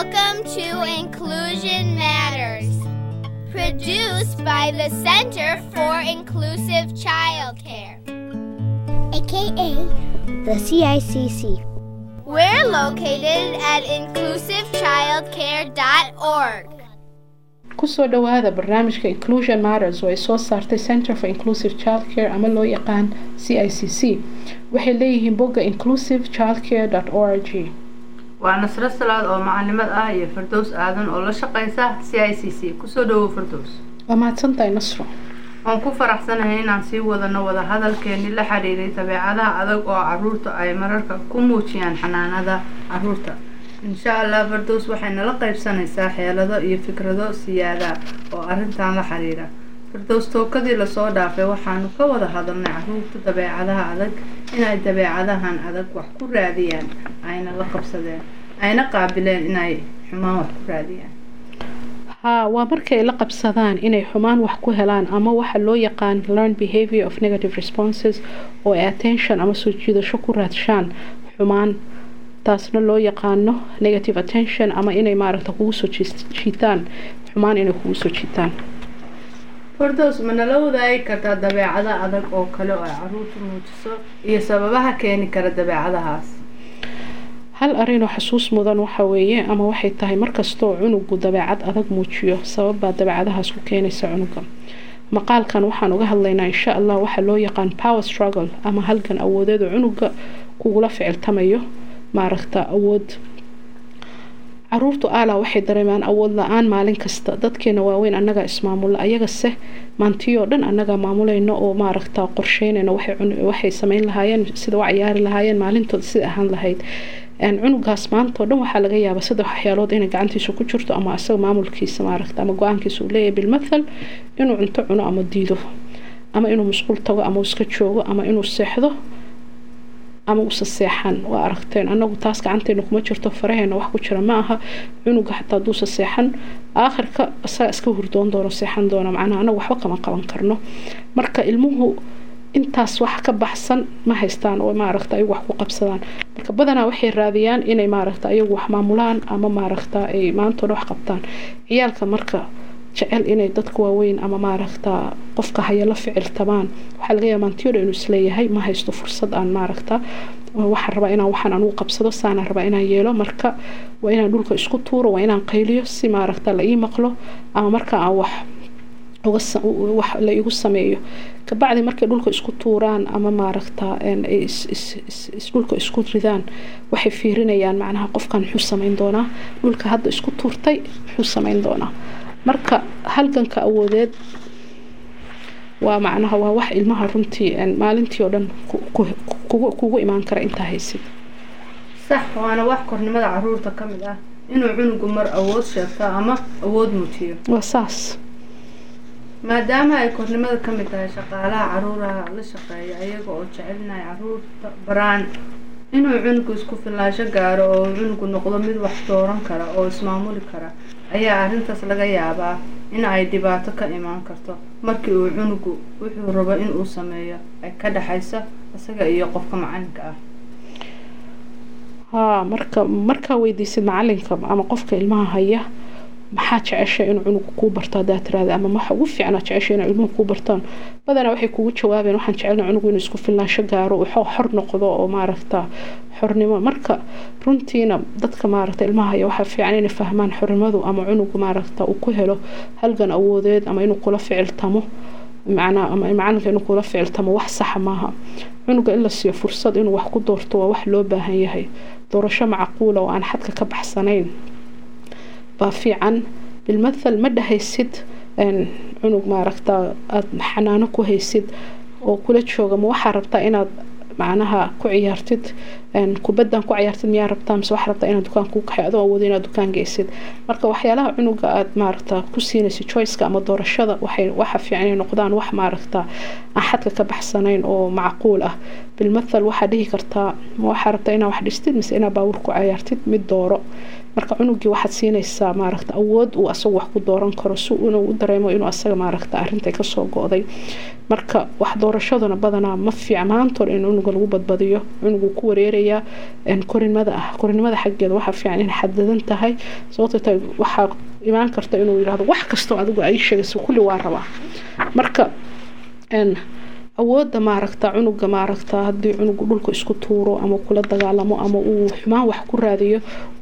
Welcome to Inclusion Matters, produced by the Center for Inclusive Childcare, aka the CICC. We're located at inclusivechildcare.org. ku soo dhowaada barnaamijka inclusion matters oo ay soo saartay center for inclusive childcare ama loo yaqaan c i c c waxay leeyihiin bogga inclusive childcare o r g waa nasro salaad oo macalimad ah iyo fardows aadan oo la shaqeysa c i c c ku soo dhawow fardows waa mahadsantahay nasro waan ku faraxsanahay inaan sii wadano wadahadalkeeni la xiriiray dabeecadaha adag oo carruurta ay mararka ku muujiyaan xanaanada carruurta. Insha allah fardows waxay nala qeybsanaysaa xeelado iyo fikrado siyaada oo arrintan la xiriira fardows tookadii la soo dhaafay waxaanu ka wada hadalnay carruurta dabeecadaha adag inay dabeecadahan adag wax ku raadiyaan ayna la qabsadeen ayna qaabileen inay xumaan wax ku raadiyaan. Haa waa markay la qabsadaan inay xumaan wax ku helaan ama waxa loo yaqaan learn behavior of negative responses oo ay attention ama soo jiidasho ku raadshaan xumaan taasna loo yaqaano negative attention ama inay maaragta kugu soo jiitaan xumaan inay kugu soo jiitaan fardows ma nala wadaagi kartaa dabeecada adag oo kale oo ay caruurtu muujiso iyo sababaha keeni kara dabeecadahaas? Hal arinoo xasuus mudan waxa weeye ama waxay tahay markastoo cunugu dabeecad adag muujiyo sababbaa dabeecadahaas ku keenaysa cunuga. Maqaalkan waxaan uga hadlaynaa insha allah waxaa loo yaqaan power struggle ama halgan awoodeed oo cunuga kugula ficiltamayo maaragta awood caruurtu aala waxay dareemaan awood la'aan maalin kasta. Dadkeena waaweyn annagaa ismaamulla ayagase maantiyoo dhan annagaa maamulayno oo maaragta qorsheynayno waxay sameyn lahaayeen sida u cayaari lahaayeen maalintooda sida ahaan lahayd. Cunugaas maantao dhan waxaa laga yaabaa saddex waxyaalood inay gacantiisa ku jirto ama asaga maamulkiisa maaragta ama go'aankiisa uu leeyahay bilmathal inuu cunto cuno ama diido. Ama inuu musquul tago ama iska joogo ama inuu seexdo ama usa seexan waa aragteen. Anagu taas gacanteena kuma jirto faraheena wax ku jira. Ma aha cunuga xataa haduusa seexan aakhirka isaga iska hurdoon doono seexan doona. Macnaha anagu waxba kama qaban karno. Marka ilmuhu intaas wax ka baxsan ma haystaan oo maaragta ayagu wax ku qabsadaan. Marka badanaa waxay raadiyaan inay maaragta ayagu wax maamulaan ama maaragta ay maantooda wax qabtaan. Ciyaalka marka jecel inay dadka waaweyn ama maaragta qofka haya la ficiltamaan waxaa laga yaaba maantiyooda inuu is leeyahay ma haysto fursad aan maaragta waxaan rabaa inaan waxaan anugu qabsado saanaan rabaa inaan yeelo. Marka waa inaan dhulka isku tuuro waa inaan qayliyo si maaragta la ii maqlo ama marka aan wax wax la igu sameeyo. Kabacdi markay dhulka isku tuuraan ama maaragta dhulka isku ridaan waxay fiirinayaan macnaha qofkan muxuu sameyn doonaa. Dhulka hadda isku tuurtay muxuu sameyn doonaa marka halganka awoodeed waa macnaha waa wax ilmaha runtii maalintii oo dhan kugu imaan kara intaa haysid. Sax waana wax kornimada carruurta ka mid ah. Inuu cunugu mar awood sheegto ama awood muujiyo waa saas. Maadaama ay kornimada ka mid tahay shaqaalaha caruuraha la shaqeeya ayaga oo jecelinahay carruurta baraan inuu cunugu isku filaasho gaaro oo cunugu noqdo mid wax dooran kara oo ismaamuli kara ayaa arrintaas laga yaabaa in ay dhibaato ka imaan karto. Markii uu cunugu wuxuu rabo inuu sameeyo ay ka dhexayso isaga iyo qofka macalinka ah. Haa marka markaa weydiisid macalinka ama qofka ilmaha haya maxaa jecesha inuu cunugu kuu barto hadaa tiraada ama waxa ugu fiicnaa jecesha inay ilmuhu kuu bartaan badanaa waxay kugu jawaabeen waxaan jecelna cunugu inuu isku filnaansho gaaro. Uu xor noqdo oo maaragta xornimo. Marka runtiina dadka maaragta ilmaha haya waxaa fiican inay fahmaan xornimadu ama cunugu maaragta uu ku helo halgan awoodeed ama inuu kula ficiltamo macnaa ama macalinka inuu kula ficiltamo wax saxa maaha. Cunuga in la siiyo fursad inuu wax ku doorto waa wax loo baahan yahay. Doorasho macquula oo aan xadka ka baxsanayn baa fiican. Bilmathal ma dhahaysid cunug maaragta aada xanaano ku haysid oo kula jooga ma waxaa rabtaa inaad macnaha ku ciyaartid kubaddan ku ciyaartid miyaa rabtaa mise waxaa rabtaa inaad dukaan kuu kaxay adoo awoodo inaad dukaan geysid. Marka waxyaalaha cunuga aada maaragta ku siinaysid choiceka ama doorashada waxa fiican inay noqdaan wax maaragta aan xadka ka baxsanayn oo macquul ah. Bilmathal waxaa dhihi kartaa ma waxaa rabtaa inaad wax dhistid mise inaad baawur ku ciyaartid mid dooro marka cunugii waxaad siinaysaa maaragta awood uu asagu wax ku dooran karo si inuu u dareemo inuu asaga maaragta arintay ka soo go-day. Marka wax doorashaduna badanaa ma fiic maantood in cunuga lagu badbadiyo cunugu ku wareeraya sheegayaa korinimada ah korinimada xaggeeda waxaa fiican inay xadadan tahay. Sababtoo tahay waxaa imaan karta inuu yidhahdo wax kastoo adigu ay sheegayso kulli waa rabaa. Marka awoodda maaragta cunuga maaragta haddii cunugu dhulka isku tuuro ama kula dagaalamo ama uu xumaan wax ku raadiyo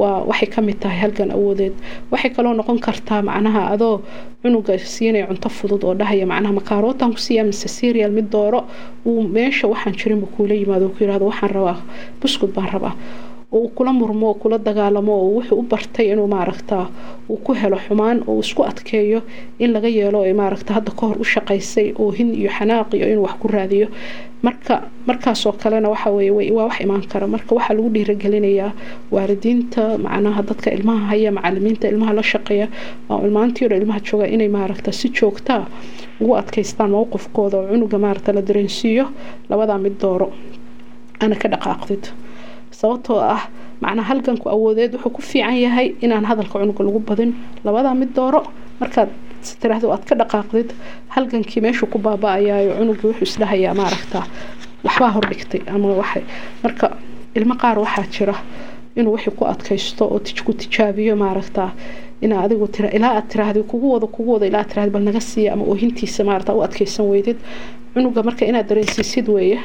waa waxay ka mid tahay halgan awoodeed. Waxay kaloo noqon kartaa macnaha adoo cunuga siinaya cunto fudud oo dhahaya macnaha makaarotan kusiiya mise serial mid dooro uu meesha waxaan jirinba kuula yimaado ku yiraahdo waxaan rabaa buskud baan rabaa oo kula murmo oo kula dagaalamo oo wuxuu u bartay inuu maaragta uu ku helo xumaan oo isku adkeeyo in laga yeelo ay maaragta hadda kahor u shaqaysay oo hin iyo xanaaq iyo inuu wax ku raadiyo. Marka markaasoo kalena waxa weye waa wax imaan kara. Marka waxaa lagu dhiiragelinayaa waalidiinta macnaha dadka ilmaha haya macalimiinta ilmaha la shaqeeya ilmaantii hore ilmaha jooga inay maaragta si joogtaa ugu adkaystaan mowqifkooda oo cunuga maaragta la dareensiiyo labadaa mid dooro. Ana ka dhaqaaqdid sababtoo ah macnaa halganku awoodeed wuxuu ku fiican yahay inaan hadalka cunuga lagu badin. Labadaa mid dooro markaad tiraahdo aad ka dhaqaaqdid halgankii meeshuu ku baaba-ayaayo cunugii wuxuu isdhahayaa maaragta waxbaa hordhigtay ama waxay marka ilmo qaar waxaa jira inuu wixii ku adkaysto oo ku tijaabiyo maaragta inaa adigu tira ilaa aad tiraahdi kugu wado kugu wado ilaa aad tiraahdi bal naga siiya ama oohintiisa maaragta u adkaysan weydid. Cunuga marka inaad dareensiisid weeye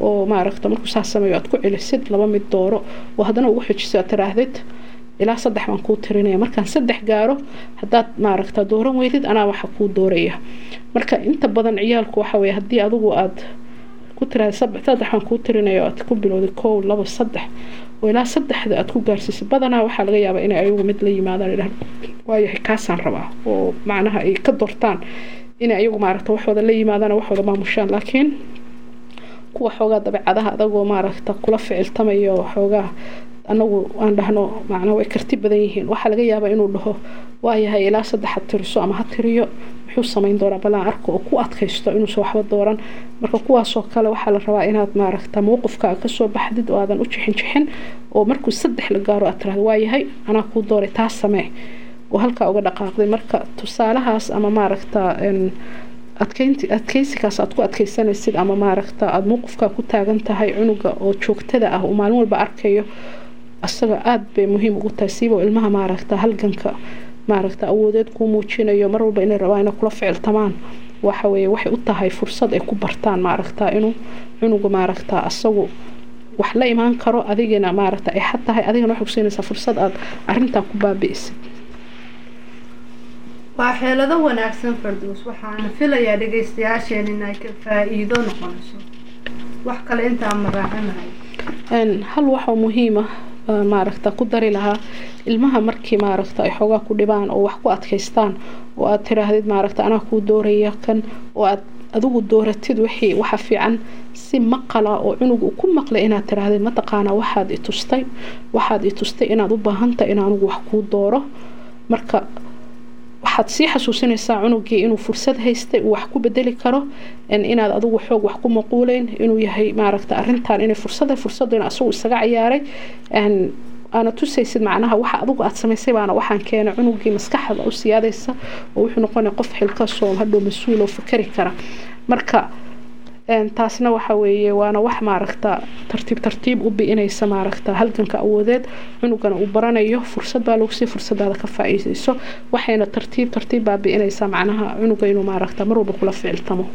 oo maaragta markuu saas sameeyo aad ku celisid laba mid dooro oo haddana ugu xijiso aad tiraahdid ilaa saddex baan kuu tirinaya. Markaan saddex gaaro haddaad maaragta dooran weydid anaa waxa kuu dooraya. Marka inta badan ciyaalku waxa weye haddii adigu aad ku tiraahda saddex baan kuu tirinaya aad ku bilowday kow labo saddex oo ilaa saddexda aad ku gaarsiisay badanaa waxaa laga yaabaa inay ayagu mid la yimaadaan idhah waayahay kaasaan rabaa oo macnaha ay ka doortaan inay ayagu maaragta waxooda la yimaadaan waxooda maamushaan. Laakiin kuwa xoogaa dabeecadaha adagoo maaragta kula ficiltamaya oo xoogaa anagu aan dhahno macnaa way karti badan yihiin. Waxaa laga yaabaa inuu dhaho waayahay ilaa saddex ha tiriso ama ha tiriyo. Muxuu samayn doonaa? Balaan arko oo ku adkaysto inuusan waxba dooran. Marka kuwaasoo kale waxaa la rabaa inaad maaragta mowqifkaaga ka soo baxdid oo aadan u jixin jixin oo markuu saddex la gaaro aad tirahdo waayahay anaa kuu dooray taas samee. Oo halkaa uga dhaqaaqday. Marka tusaalahaas ama maaragta adkeysigaas aad ku adkeysanaysid ama maaragta aada mowqifkaa ku taagan tahay cunuga oo joogtada ah uu maalin walba arkayo asaga aada bay muhiim ugu tahay siiba ilmaha maaragta halganka maaragta awoodeed kuu muujinayo. Mar walba inay rabaan inay kula ficiltamaan waxa weye waxay u tahay fursad ay ku bartaan maaragta inuu cunuga maaragta asagu wax la imaan karo adigina maaragta ay xad tahay adigana waxay kusiinaysaa fursad aada arintaa ku baabi'isid waa xeelado wanaagsan farduus waxaana filayaa dhagaystayaasheen inay ka faa-iido noqonayso. Wax kale intaan maraacinahay hal waxoo muhiima maaragta ku dari lahaa ilmaha markii maaragta ay xoogaa ku dhibaan oo wax ku adkaystaan oo aad tiraahdid maaragta anaa kuu dooraya kan oo aad adigu dooratid wixii waxa fiican si maqala oo cunug uu ku maqlay inaad tiraahdid mataqaanaa waxaad i tustay waxaad i tustay inaad u baahantahay in wax kuu dooro. Marka waxaad sii xasuusinaysaa cunugii inuu fursad haystay uu wax ku bedeli karo inaad adigu xoog wax ku maquuleyn inuu yahay maaragta arintan inay fursada fursadina asagu isaga ciyaaray. Aana tusaysid macnaha waxa adigu aad samaysay baana waxaan keenay cunugii maskaxda u siyaadaysa oo wuxuu noqonaya qof xilkasoo hadhow mas'uul oo fakari kara. Marka taasna waxa weeye waana wax maaragta tartiib tartiib u bi-inaysa maaragta halganka awoodeed. Cunugana uu baranayo fursad baa lagu sii fursadaada ka faa-iideyso waxayna tartiib tartiib baa bi-inaysaa macnaha cunuga inuu maaragta mar walba kula ficiltamo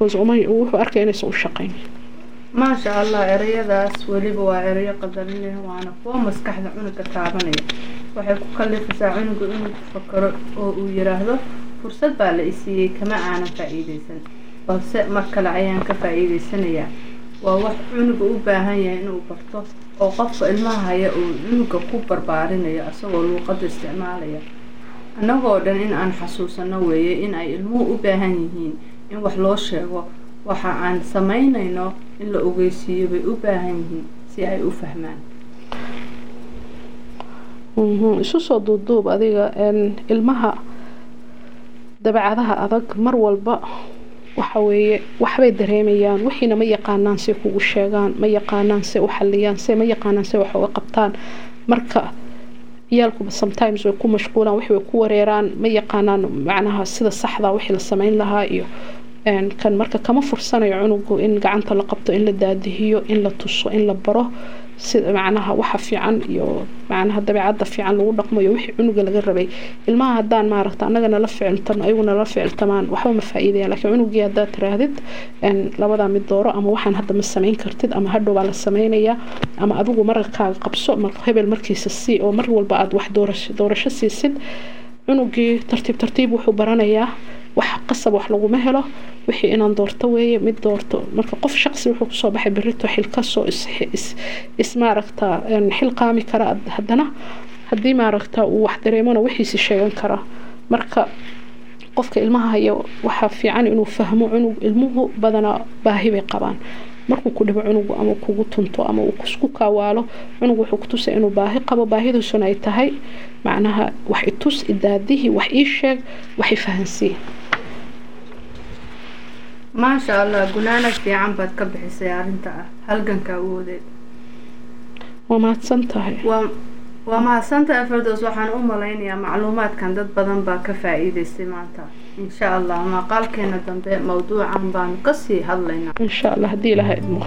wuxuu arkay inaysan u shaqayn. Maasha allah ereyadaas weliba waa ereyo qadarinaya waana kuwa maskaxda cunuga taabanaya. Waxay ku kalifisaa cunuga inuu fakaro oo uu yiraahdo fursad baa la isiiyey kama aanan faa-iideysan balse mar kale ayaan ka faa-iideysanayaa waa wax cunuga u baahan yahay inuu barto oo qofka ilmaha haya uu cunuga ku barbaarinayo isagoo luuqada isticmaalaya. Annagoo dhan in aan xasuusano weeye in ay ilmuhu u baahan yihiin in wax loo sheego. Waxa aan samaynayno in la ogeysiiyo bay u baahan yihiin si ay u fahmaan. Isu soo duuduub adiga ilmaha dabeecadaha adag mar walba waxa weeye waxbay dareemayaan wixiina ma yaqaanaan say kugu sheegaan ma yaqaanaan say u xaliyaan se ma yaqaanaan say wax uga qabtaan. Marka ciyaalkuba sometimes way ku mashquulaan way ku wareeraan ma yaqaanaan macnaha sida saxda wixii la sameyn lahaa iyo kan marka kama fursanayo cunugu in gacanta la qabto in la daadihiyo in la tuso in la baro. Sida macnaha waxa fiican iyo macnaha dabeecadda fiican lagu dhaqmayo wixii cunuga laga rabay. Ilmaha haddaan maaragta annaga nala ficiltano ayagu nala ficiltamaan waxba ma faa'iidayaan laakiin cunugii haddaad tiraahdid labadaa mid dooro ama waxaan hadda ma samayn kartid ama hadhow baa la samaynayaa ama adigu mararkaaga qabso hebel markiisa sii oo mar walba aad wax doorasho siisid. Cunugii tartiib tartiib wuxuu baranayaa wax qasab wax laguma helo wixii inaan doorto weeye mid doorto. Marka qof shaqsi wuxuu ku soo baxay berito xil ka soo is maaragta xil kara haddana haddii maaragta uu wax dareemona wixiisi sheegan kara. Marka qofka ilmaha haya waxaa fiican inuu fahmo cunug ilmuhu badanaa baahi bay qabaan. Markuu ku dhibo cunugu ama kugu tunto ama uu isku kaawaalo cunug wuxuu kutusay inuu baahi qabo. Baahidiisuna ay tahay macnaha wax itus idaadihii wax ii sheeg wax i fahansii maasha allah gunaanad fiican baad ka bixisay arrinta ah halganka awoodeed waa mahadsan tahay waa waa mahadsantahay fardoos waxaan u malaynayaa macluumaadkan dad badan baa ka faa-iideystay maanta. Insha allah maqaalkeena dambe mawduucan baanu ka sii hadlaynaa. Insha allah haddii ilaha idmo